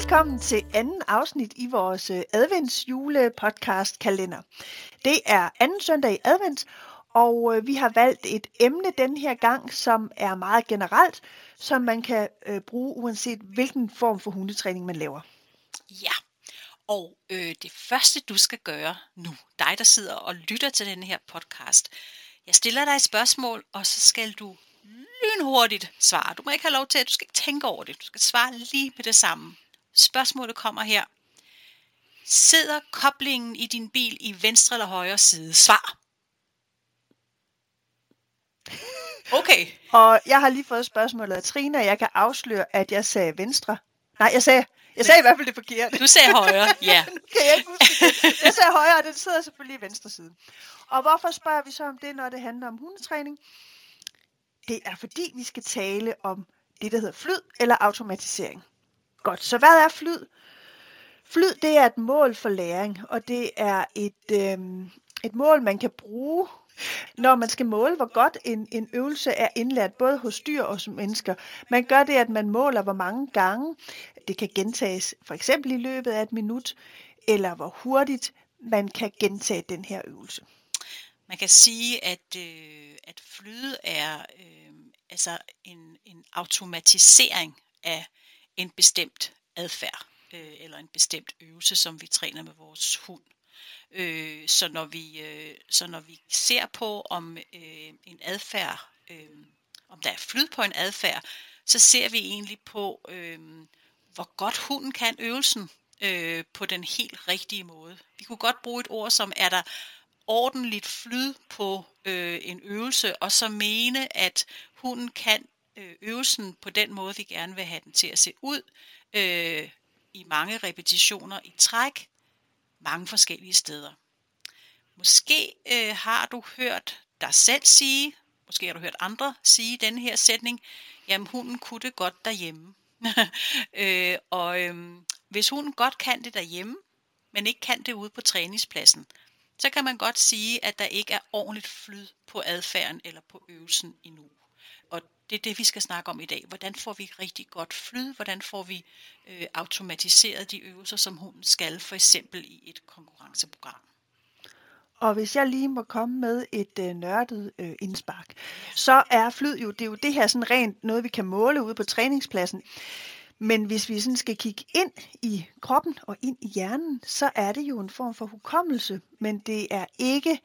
Velkommen til anden afsnit i vores øh, adventsjule podcast kalender. Det er anden søndag i advent, og øh, vi har valgt et emne den her gang, som er meget generelt, som man kan øh, bruge uanset hvilken form for hundetræning man laver. Ja, og øh, det første du skal gøre nu, dig der sidder og lytter til den her podcast, jeg stiller dig et spørgsmål, og så skal du lynhurtigt svare. Du må ikke have lov til, at du skal ikke tænke over det. Du skal svare lige med det samme. Spørgsmålet kommer her. Sidder koblingen i din bil i venstre eller højre side? Svar. Okay. Og jeg har lige fået spørgsmålet af Trine, og jeg kan afsløre, at jeg sagde venstre. Nej, jeg sagde, jeg sagde i hvert fald det forkerte. Du sagde højre, ja. kan jeg ikke huske det. Jeg sagde højre, og den sidder selvfølgelig i venstre side. Og hvorfor spørger vi så om det, når det handler om hundetræning? Det er fordi, vi skal tale om det, der hedder flyd eller automatisering. Godt, så hvad er flyd? Flyd, det er et mål for læring, og det er et, øh, et mål, man kan bruge, når man skal måle, hvor godt en, en øvelse er indlært, både hos dyr og som mennesker. Man gør det, at man måler, hvor mange gange det kan gentages, for eksempel i løbet af et minut, eller hvor hurtigt man kan gentage den her øvelse. Man kan sige, at, øh, at flyde er øh, altså en, en automatisering af en bestemt adfærd øh, eller en bestemt øvelse, som vi træner med vores hund. Øh, så, når vi, øh, så når vi ser på, om øh, en adfærd, øh, om der er flyd på en adfærd, så ser vi egentlig på, øh, hvor godt hunden kan øvelsen øh, på den helt rigtige måde. Vi kunne godt bruge et ord som, er der ordentligt flyd på øh, en øvelse, og så mene, at hunden kan Øh, øvelsen på den måde, vi gerne vil have den til at se ud, øh, i mange repetitioner i træk, mange forskellige steder. Måske øh, har du hørt dig selv sige, måske har du hørt andre sige den her sætning, jamen hunden kunne det godt derhjemme. øh, og øh, hvis hunden godt kan det derhjemme, men ikke kan det ude på træningspladsen, så kan man godt sige, at der ikke er ordentligt flyd på adfærden eller på øvelsen endnu. Og det er det, vi skal snakke om i dag. Hvordan får vi rigtig godt flyd? Hvordan får vi øh, automatiseret de øvelser, som hunden skal, for eksempel i et konkurrenceprogram? Og hvis jeg lige må komme med et øh, nørdet øh, indspark, så er flyd jo, det er jo det her sådan rent noget, vi kan måle ude på træningspladsen. Men hvis vi sådan skal kigge ind i kroppen og ind i hjernen, så er det jo en form for hukommelse, men det er ikke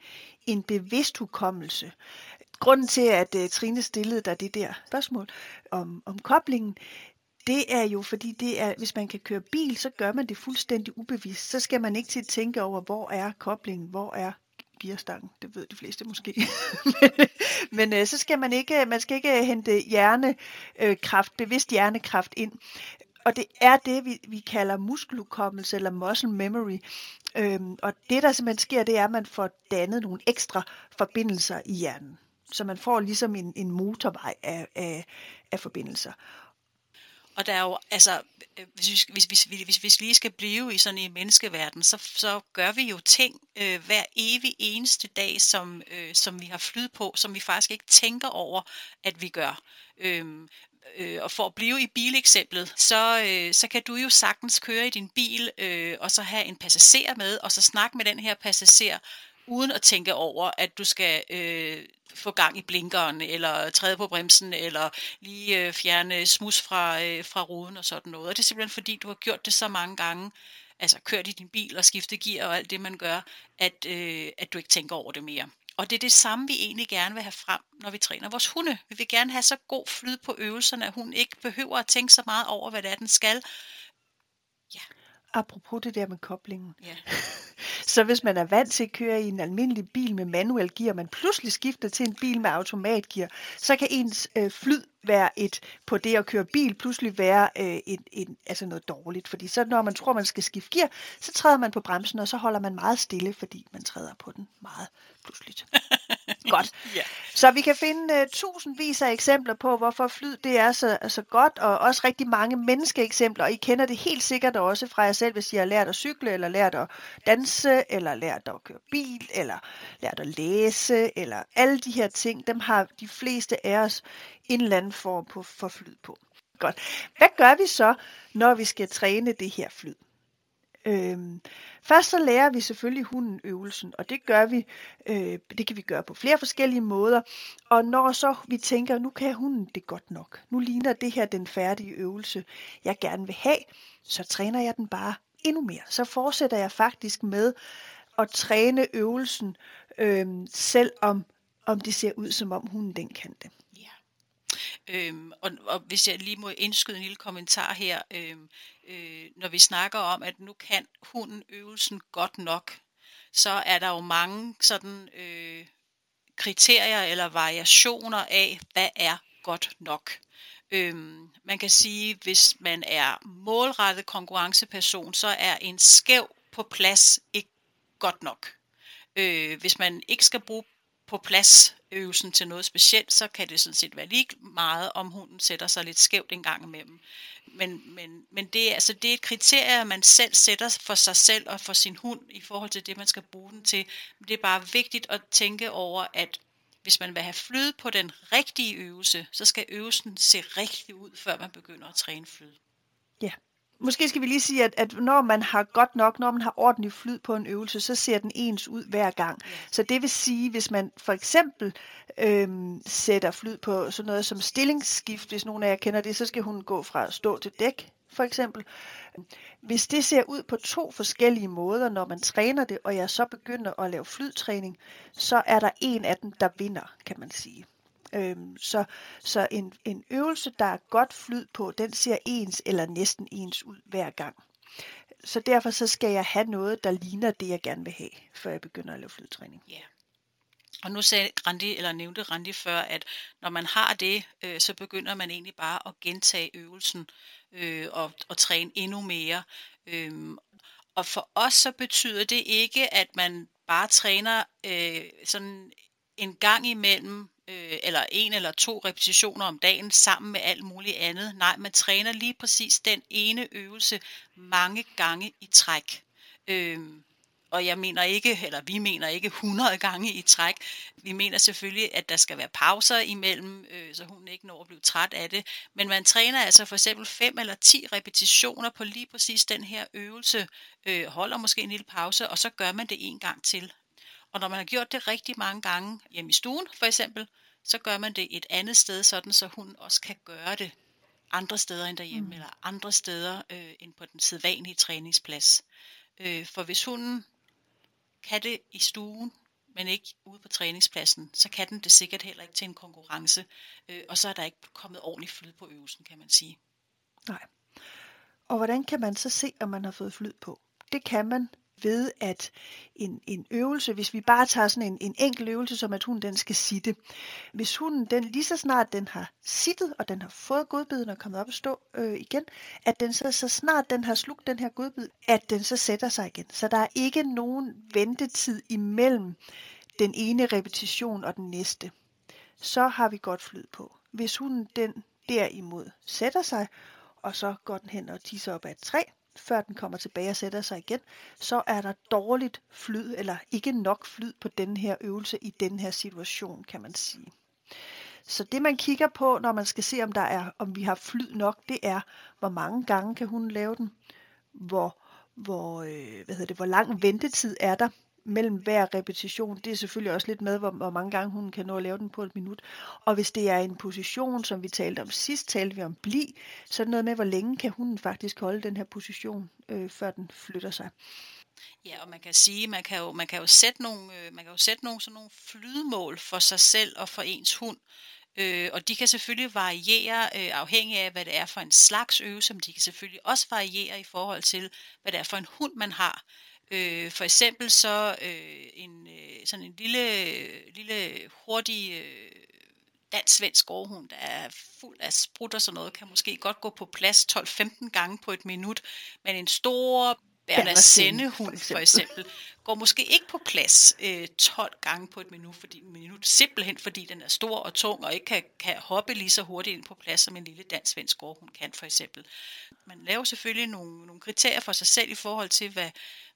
en bevidst hukommelse. Grunden til, at uh, Trine stillede dig det der spørgsmål om, om koblingen, det er jo fordi, det er, hvis man kan køre bil, så gør man det fuldstændig ubevidst. Så skal man ikke til at tænke over, hvor er koblingen, hvor er gearstangen, det ved de fleste måske. men men øh, så skal man ikke, øh, man skal ikke øh, hente hjernekraft, bevidst hjernekraft ind. Og det er det, vi, vi kalder muskelukommelse eller muscle memory. Øhm, og det, der simpelthen sker, det er, at man får dannet nogle ekstra forbindelser i hjernen. Så man får ligesom en, en motorvej af, af, af forbindelser. Og der er jo, altså, hvis, hvis, hvis, hvis, hvis, hvis vi lige skal blive i sådan en menneskeverden, så, så gør vi jo ting øh, hver evig eneste dag, som, øh, som vi har flyd på, som vi faktisk ikke tænker over, at vi gør. Øhm, øh, og for at blive i bileksemplet, så, øh, så kan du jo sagtens køre i din bil, øh, og så have en passager med, og så snakke med den her passager, uden at tænke over, at du skal øh, få gang i blinkeren, eller træde på bremsen, eller lige øh, fjerne smus fra, øh, fra ruden og sådan noget. Og det er simpelthen fordi, du har gjort det så mange gange, altså kørt i din bil og skiftet gear og alt det, man gør, at, øh, at du ikke tænker over det mere. Og det er det samme, vi egentlig gerne vil have frem, når vi træner vores hunde. Vi vil gerne have så god flyd på øvelserne, at hun ikke behøver at tænke så meget over, hvad det er, den skal. Ja. Apropos det der med koblingen. Ja. Så hvis man er vant til at køre i en almindelig bil med manuel gear, man pludselig skifter til en bil med automatgear, så kan ens øh, flyd være et på det at køre bil pludselig være øh, en, en, altså noget dårligt. Fordi så når man tror, man skal skifte gear, så træder man på bremsen, og så holder man meget stille, fordi man træder på den meget pludseligt. godt. Ja. Så vi kan finde uh, tusindvis af eksempler på, hvorfor flyd det er så, så godt, og også rigtig mange menneskeeksempler, og I kender det helt sikkert også fra jer selv, hvis I har lært at cykle, eller lært at danse, eller lært at køre bil, eller lært at læse, eller alle de her ting, dem har de fleste af os en eller anden form på, for flyd på. Godt. Hvad gør vi så, når vi skal træne det her flyd? Øhm, først så lærer vi selvfølgelig hunden øvelsen, og det gør vi, øh, det kan vi gøre på flere forskellige måder. Og når så vi tænker, nu kan hunden det godt nok, nu ligner det her den færdige øvelse, jeg gerne vil have, så træner jeg den bare endnu mere. Så fortsætter jeg faktisk med at træne øvelsen, øh, selvom om det ser ud, som om hunden den kan det. Øhm, og, og hvis jeg lige må indskyde en lille kommentar her, øhm, øh, når vi snakker om, at nu kan hunden øvelsen godt nok, så er der jo mange sådan øh, kriterier eller variationer af, hvad er godt nok. Øhm, man kan sige, hvis man er målrettet konkurrenceperson, så er en skæv på plads ikke godt nok. Øh, hvis man ikke skal bruge på plads øvelsen til noget specielt, så kan det sådan set være lige meget, om hunden sætter sig lidt skævt en gang imellem. Men, men, men det, er, altså, det er et kriterie, man selv sætter for sig selv og for sin hund i forhold til det, man skal bruge den til. Det er bare vigtigt at tænke over, at hvis man vil have flyde på den rigtige øvelse, så skal øvelsen se rigtig ud, før man begynder at træne flyde. Ja, Måske skal vi lige sige, at, at når man har godt nok, når man har ordentlig flyd på en øvelse, så ser den ens ud hver gang. Så det vil sige, hvis man for eksempel øhm, sætter flyd på sådan noget som stillingsskift, hvis nogen af jer kender det, så skal hun gå fra stå til dæk, for eksempel. Hvis det ser ud på to forskellige måder, når man træner det, og jeg så begynder at lave flydtræning, så er der en af dem, der vinder, kan man sige. Øhm, så så en, en øvelse, der er godt flyd på, den ser ens eller næsten ens ud hver gang. Så derfor så skal jeg have noget, der ligner det, jeg gerne vil have, før jeg begynder at lave flydtræning. Ja. Yeah. Og nu sagde Randi, eller nævnte Randi før, at når man har det, øh, så begynder man egentlig bare at gentage øvelsen øh, og, og træne endnu mere. Øh, og for os så betyder det ikke, at man bare træner øh, sådan en gang imellem øh, eller en eller to repetitioner om dagen sammen med alt muligt andet. Nej, man træner lige præcis den ene øvelse mange gange i træk. Øh, og jeg mener ikke, eller vi mener ikke 100 gange i træk. Vi mener selvfølgelig, at der skal være pauser imellem, øh, så hun ikke når at blive træt af det. Men man træner altså for eksempel 5 eller 10 repetitioner på lige præcis den her øvelse, øh, holder måske en lille pause, og så gør man det en gang til. Og når man har gjort det rigtig mange gange hjemme i stuen for eksempel, så gør man det et andet sted, sådan så hun også kan gøre det andre steder end derhjemme, mm. eller andre steder øh, end på den sædvanlige træningsplads. Øh, for hvis hunden kan det i stuen, men ikke ude på træningspladsen, så kan den det sikkert heller ikke til en konkurrence, øh, og så er der ikke kommet ordentligt flyd på øvelsen, kan man sige. Nej. Og hvordan kan man så se, om man har fået flyd på? Det kan man ved, at en, en øvelse, hvis vi bare tager sådan en, en enkel øvelse, som at hunden den skal sitte. Hvis hunden den lige så snart den har sittet, og den har fået godbiden og kommet op og stå øh, igen, at den så, så snart den har slugt den her godbid, at den så sætter sig igen. Så der er ikke nogen ventetid imellem den ene repetition og den næste. Så har vi godt flyd på. Hvis hunden den derimod sætter sig, og så går den hen og tisser op ad et træ, før den kommer tilbage og sætter sig igen, så er der dårligt flyd, eller ikke nok flyd på den her øvelse i den her situation, kan man sige. Så det man kigger på, når man skal se, om der er, om vi har flyd nok, det er, hvor mange gange kan hun lave den, hvor, hvor, øh, hvad hedder det, hvor lang ventetid er der mellem hver repetition, det er selvfølgelig også lidt med, hvor, hvor mange gange hun kan nå at lave den på et minut. Og hvis det er en position, som vi talte om sidst, talte vi om bli, så er det noget med, hvor længe kan hunden faktisk holde den her position, øh, før den flytter sig. Ja, og man kan sige, man kan jo, man kan jo sætte nogle, øh, man kan jo sætte nogle, sådan nogle flydemål for sig selv og for ens hund. Øh, og de kan selvfølgelig variere øh, afhængig af, hvad det er for en slags øvelse, men de kan selvfølgelig også variere i forhold til, hvad det er for en hund, man har. Øh, for eksempel så øh, en øh, sådan en lille, lille hurtig øh, dansk-svensk gårdhund, der er fuld af sprut og sådan noget, kan måske godt gå på plads 12-15 gange på et minut, men en stor Berner Sennehund for eksempel, går måske ikke på plads øh, 12 gange på et minut, fordi, minut, simpelthen fordi den er stor og tung og ikke kan, kan hoppe lige så hurtigt ind på plads, som en lille dansk-svensk gårdhund kan for eksempel. Man laver selvfølgelig nogle, nogle kriterier for sig selv i forhold til, hvad,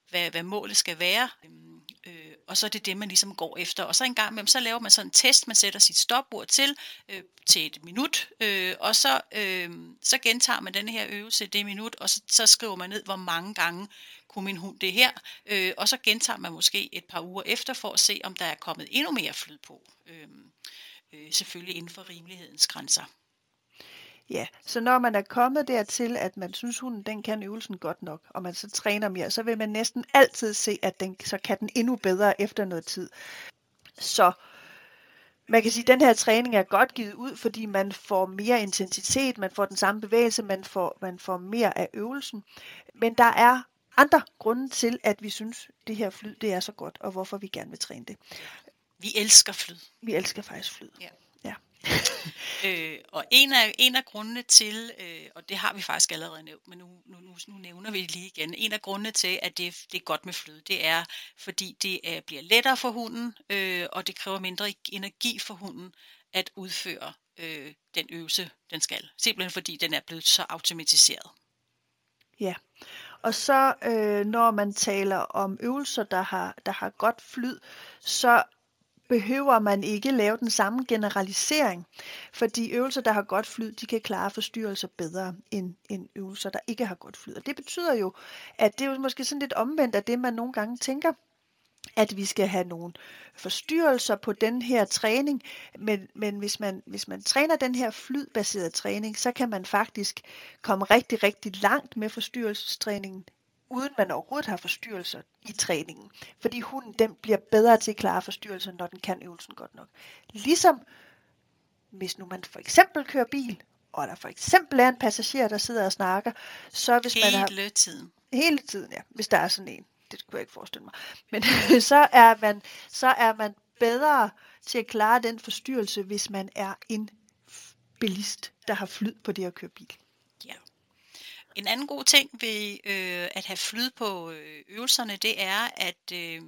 hvad, hvad målet skal være. Øhm, øh, og så er det det, man ligesom går efter. Og så en gang imellem, så laver man sådan en test, man sætter sit stopord til, øh, til et minut, øh, og så, øh, så gentager man den her øvelse det minut, og så, så skriver man ned, hvor mange gange kunne min hund det her, øh, og så gentager man måske et par uger efter for at se, om der er kommet endnu mere flyd på. Øh, øh, selvfølgelig inden for rimelighedens grænser. Ja, så når man er kommet dertil, at man synes, hunden den kan øvelsen godt nok, og man så træner mere, så vil man næsten altid se, at den, så kan den endnu bedre efter noget tid. Så man kan sige, at den her træning er godt givet ud, fordi man får mere intensitet, man får den samme bevægelse, man får, man får mere af øvelsen. Men der er andre grunde til, at vi synes, at det her flyd det er så godt, og hvorfor vi gerne vil træne det. Vi elsker flyd. Vi elsker faktisk flyd. Ja. ja. øh, og en af, en af grundene til, øh, og det har vi faktisk allerede nævnt, men nu, nu, nu, nu nævner vi det lige igen, en af grundene til, at det, det er godt med flyd, det er, fordi det er, bliver lettere for hunden, øh, og det kræver mindre energi for hunden at udføre øh, den øvelse, den skal. Simpelthen fordi den er blevet så automatiseret. Ja, og så øh, når man taler om øvelser, der har, der har godt flyd, så behøver man ikke lave den samme generalisering, fordi øvelser, der har godt flyd, de kan klare forstyrrelser bedre end, end øvelser, der ikke har godt flyd. Og det betyder jo, at det er jo måske sådan lidt omvendt af det, man nogle gange tænker, at vi skal have nogle forstyrrelser på den her træning, men, men hvis, man, hvis man træner den her flydbaserede træning, så kan man faktisk komme rigtig, rigtig langt med forstyrrelsestræningen, uden man overhovedet har forstyrrelser i træningen. Fordi hunden den bliver bedre til at klare forstyrrelser, når den kan øvelsen godt nok. Ligesom hvis nu man for eksempel kører bil, og der for eksempel er en passager, der sidder og snakker, så hvis hele man har... Hele tiden. Hele tiden, ja. Hvis der er sådan en det kunne jeg ikke forestille mig. Men så er man, så er man bedre til at klare den forstyrrelse, hvis man er en bilist, der har flyd på det at køre bil. En anden god ting ved øh, at have flyd på øh, øvelserne, det er, at øh,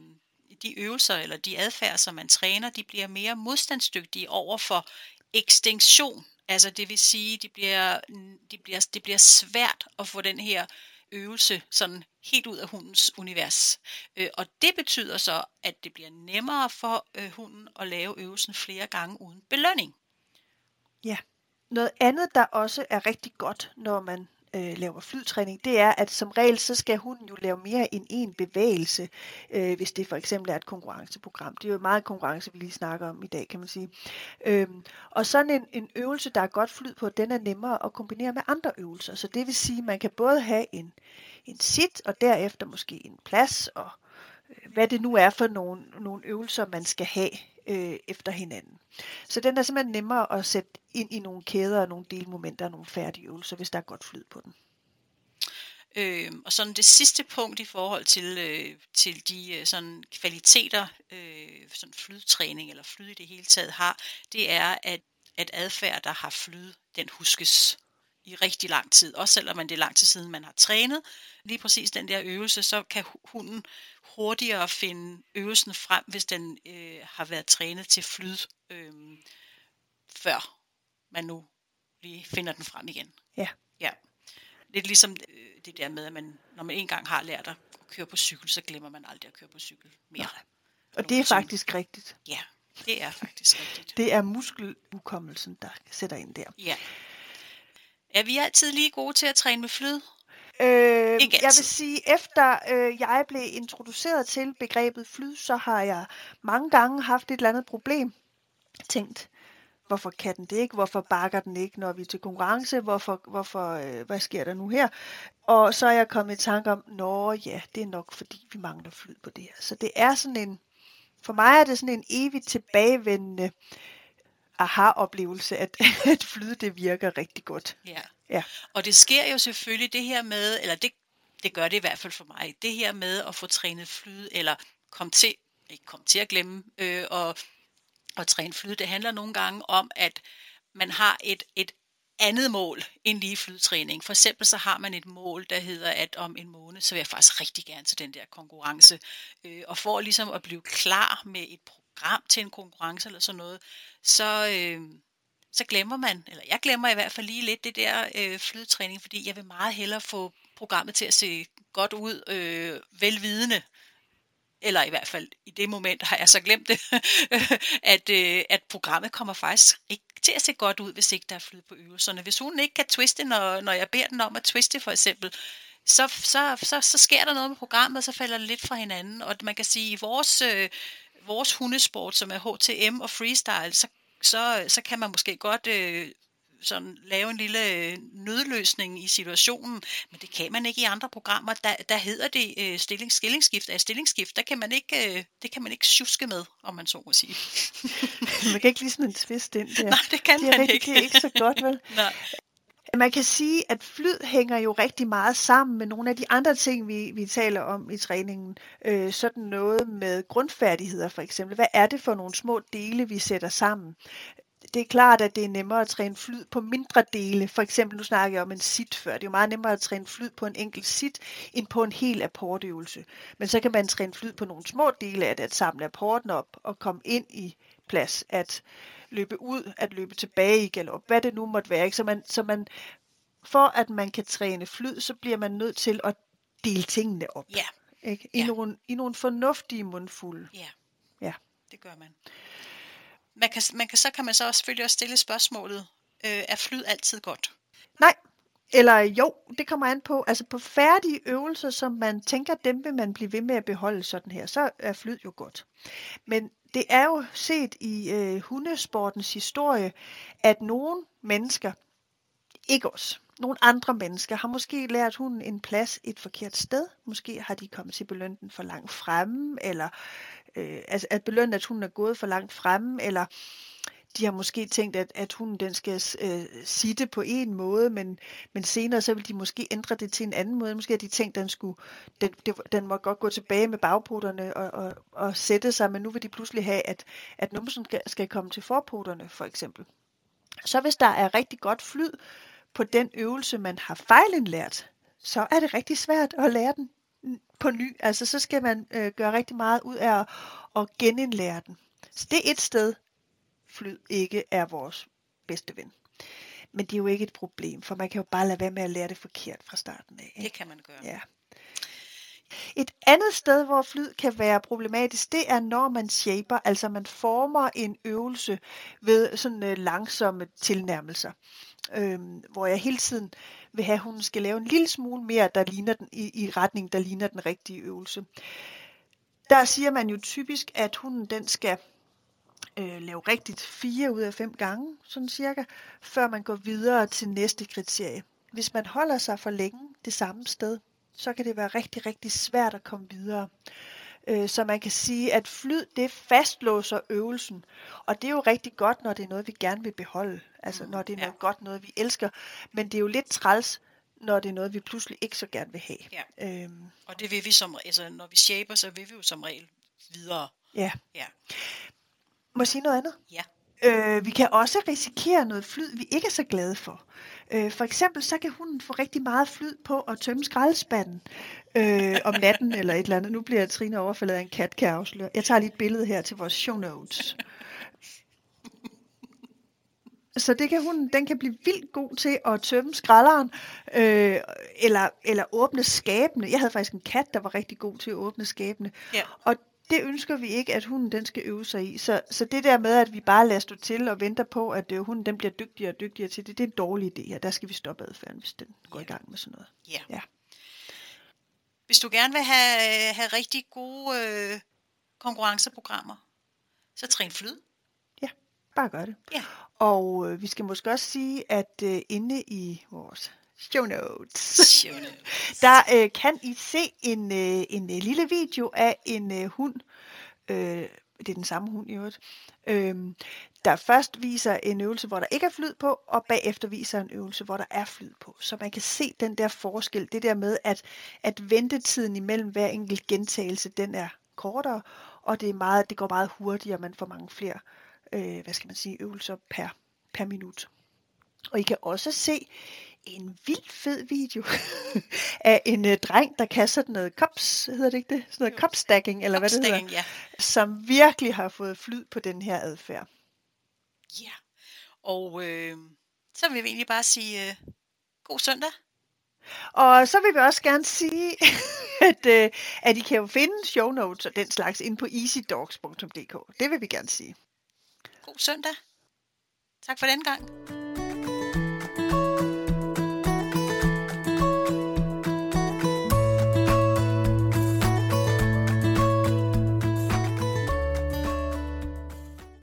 de øvelser eller de adfærd, som man træner, de bliver mere modstandsdygtige over for ekstinktion. Altså det vil sige, de bliver, de bliver, det bliver svært at få den her øvelse sådan helt ud af hundens univers. Øh, og det betyder så, at det bliver nemmere for øh, hunden at lave øvelsen flere gange uden belønning. Ja. Noget andet, der også er rigtig godt, når man øh, laver flytræning, det er, at som regel, så skal hunden jo lave mere end en bevægelse, øh, hvis det for eksempel er et konkurrenceprogram. Det er jo meget konkurrence, vi lige snakker om i dag, kan man sige. Øhm, og sådan en, en øvelse, der er godt flyd på, den er nemmere at kombinere med andre øvelser. Så det vil sige, at man kan både have en, en sit, og derefter måske en plads, og hvad det nu er for nogle, nogle øvelser, man skal have øh, efter hinanden. Så den er simpelthen nemmere at sætte ind i nogle kæder og nogle delmomenter og nogle færdige øvelser, hvis der er godt flyd på den. Øh, og sådan det sidste punkt i forhold til, øh, til de øh, sådan kvaliteter, øh, sådan flydtræning eller flyd i det hele taget har, det er, at, at adfærd, der har flyd, den huskes i rigtig lang tid. Også selvom man det er lang tid siden, man har trænet lige præcis den der øvelse, så kan hunden hurtigere finde øvelsen frem, hvis den øh, har været trænet til flyd, øh, før man nu lige finder den frem igen. Ja. ja. Lidt ligesom øh, det der med, at man, når man engang har lært at køre på cykel, så glemmer man aldrig at køre på cykel mere. Nej. Og det er faktisk rigtigt. Ja, det er faktisk rigtigt. Det er muskeludkommelsen, der sætter ind der. Ja. Er vi altid lige gode til at træne med flyd? Øh, jeg vil sige, efter øh, jeg blev introduceret til begrebet flyd, så har jeg mange gange haft et eller andet problem. Tænkt, hvorfor kan den det ikke? Hvorfor bakker den ikke, når vi er til konkurrence? Hvorfor, hvorfor, øh, hvad sker der nu her? Og så er jeg kommet i tanke om, nå ja, det er nok fordi vi mangler flyd på det her. Så det er sådan en, for mig er det sådan en evigt tilbagevendende aha-oplevelse, at, at flyde det virker rigtig godt. Ja. ja. Og det sker jo selvfølgelig det her med, eller det, det gør det i hvert fald for mig, det her med at få trænet flyde, eller komme til, ikke komme til at glemme, øh, og, og træne flyde, det handler nogle gange om, at man har et, et andet mål end lige flydtræning. For eksempel så har man et mål, der hedder, at om en måned, så vil jeg faktisk rigtig gerne til den der konkurrence. Øh, og for ligesom at blive klar med et program til en konkurrence eller sådan noget, så, øh, så glemmer man, eller jeg glemmer i hvert fald lige lidt det der øh, flydtræning, fordi jeg vil meget hellere få programmet til at se godt ud, øh, velvidende, eller i hvert fald i det moment har jeg så glemt det, at, øh, at programmet kommer faktisk ikke til at se godt ud, hvis ikke der er flyd på øvelserne. Hvis hun ikke kan twiste, når, når jeg beder den om at twiste for eksempel, så, så, så, så sker der noget med programmet, og så falder det lidt fra hinanden. Og man kan sige, at i vores, øh, vores hundesport, som er HTM og freestyle, så, så, så kan man måske godt øh, sådan lave en lille øh, nødløsning i situationen, men det kan man ikke i andre programmer. Der, der hedder det øh, stilling, stillingsskift af stillingsskift. Der kan man ikke, øh, det kan man ikke tjuske med, om man så må sige. man kan ikke lige sådan en twist ind der. Nej, det kan det er man rigtig, ikke. Det er ikke så godt, vel? Nej. Man kan sige, at flyd hænger jo rigtig meget sammen med nogle af de andre ting, vi, vi taler om i træningen. Øh, sådan noget med grundfærdigheder for eksempel. Hvad er det for nogle små dele, vi sætter sammen? Det er klart, at det er nemmere at træne flyd på mindre dele. For eksempel, nu snakker jeg om en sit før. Det er jo meget nemmere at træne flyd på en enkelt sit, end på en hel apportøvelse. Men så kan man træne flyd på nogle små dele af det, at samle apporten op og komme ind i plads, at løbe ud, at løbe tilbage i galop, hvad det nu måtte være. Ikke? Så, man, så man, for at man kan træne flyd, så bliver man nødt til at dele tingene op. Ja. Ikke? I, Ja. nogle, I nogle fornuftige mundfulde. Ja. Ja. Det gør man man, kan, man kan, så kan man så også selvfølgelig også stille spørgsmålet, øh, er flyd altid godt? Nej, eller jo, det kommer an på. Altså på færdige øvelser, som man tænker, dem vil man blive ved med at beholde sådan her, så er flyd jo godt. Men det er jo set i øh, hundesportens historie, at nogle mennesker, ikke os, nogle andre mennesker, har måske lært hunden en plads et forkert sted. Måske har de kommet til belønten for langt fremme, eller øh, altså at belønne, at hun er gået for langt fremme, eller de har måske tænkt, at, at hun den skal øh, sitte på en måde, men, men senere så vil de måske ændre det til en anden måde. Måske har de tænkt, at den, skulle, den, det, den må godt gå tilbage med bagpoterne og, og, og sætte sig, men nu vil de pludselig have, at, at numsen skal, skal komme til forpoterne, for eksempel. Så hvis der er rigtig godt flyd på den øvelse, man har fejlindlært, så er det rigtig svært at lære den på ny. Altså så skal man øh, gøre rigtig meget ud af at, at genindlære den. Så det er et sted, flyd ikke er vores bedste ven. Men det er jo ikke et problem, for man kan jo bare lade være med at lære det forkert fra starten af. Ikke? Det kan man gøre. Ja. Et andet sted, hvor flyd kan være problematisk, det er, når man shaper, altså man former en øvelse ved sådan øh, langsomme tilnærmelser. Øhm, hvor jeg hele tiden vil have, at hun skal lave en lille smule mere, der ligner den, i, i retning, der ligner den rigtige øvelse. Der siger man jo typisk, at hunden den skal øh, lave rigtigt fire ud af fem gange, sådan cirka, før man går videre til næste kriterie. Hvis man holder sig for længe det samme sted, så kan det være rigtig, rigtig svært at komme videre. Øh, så man kan sige, at flyd, det fastlåser øvelsen. Og det er jo rigtig godt, når det er noget, vi gerne vil beholde. Altså når det er ja. noget godt, noget vi elsker. Men det er jo lidt træls, når det er noget, vi pludselig ikke så gerne vil have. Ja. Øhm, Og det vil vi som, altså når vi shaper, så vil vi jo som regel videre. ja. Ja. Må jeg sige noget andet? Ja. Øh, vi kan også risikere noget flyd, vi ikke er så glade for. Øh, for eksempel så kan hunden få rigtig meget flyd på at tømme skraldespanden øh, om natten eller et eller andet. Nu bliver Trine overfaldet af en kat, kan jeg afsløre. Jeg tager lige et billede her til vores show notes. Så det kan hunden, den kan blive vildt god til at tømme skralderen, øh, eller, eller åbne skabene. Jeg havde faktisk en kat, der var rigtig god til at åbne skabene. Ja. Og det ønsker vi ikke, at hunden den skal øve sig i. Så, så det der med, at vi bare lader stå til og venter på, at øh, hunden den bliver dygtigere og dygtigere til det, det er en dårlig idé, og der skal vi stoppe adfærden, hvis den går i gang med sådan noget. Ja. Ja. Hvis du gerne vil have, have rigtig gode øh, konkurrenceprogrammer, så træn flyd. Bare gør det. Ja. Og øh, vi skal måske også sige, at øh, inde i vores show notes, Show notes. der øh, kan I se en, øh, en øh, lille video af en øh, hund, øh, det er den samme hund i øvrigt, øh, der først viser en øvelse, hvor der ikke er flyd på, og bagefter viser en øvelse, hvor der er flyd på. Så man kan se den der forskel, det der med, at, at ventetiden imellem hver enkelt gentagelse, den er kortere, og det, er meget, det går meget hurtigere, man får mange flere øh, hvad skal man sige, øvelser per, per minut. Og I kan også se en vildt fed video af en øh, dreng, der kan sådan noget kops, hedder det ikke det? Sådan noget kopstacking, eller hvad det hedder, ja. som virkelig har fået flyd på den her adfærd. ja. Og øh, så vil vi egentlig bare sige øh, god søndag. Og så vil vi også gerne sige, at, øh, at I kan jo finde show notes og den slags ind på easydogs.dk. Det vil vi gerne sige. God søndag. Tak for den gang.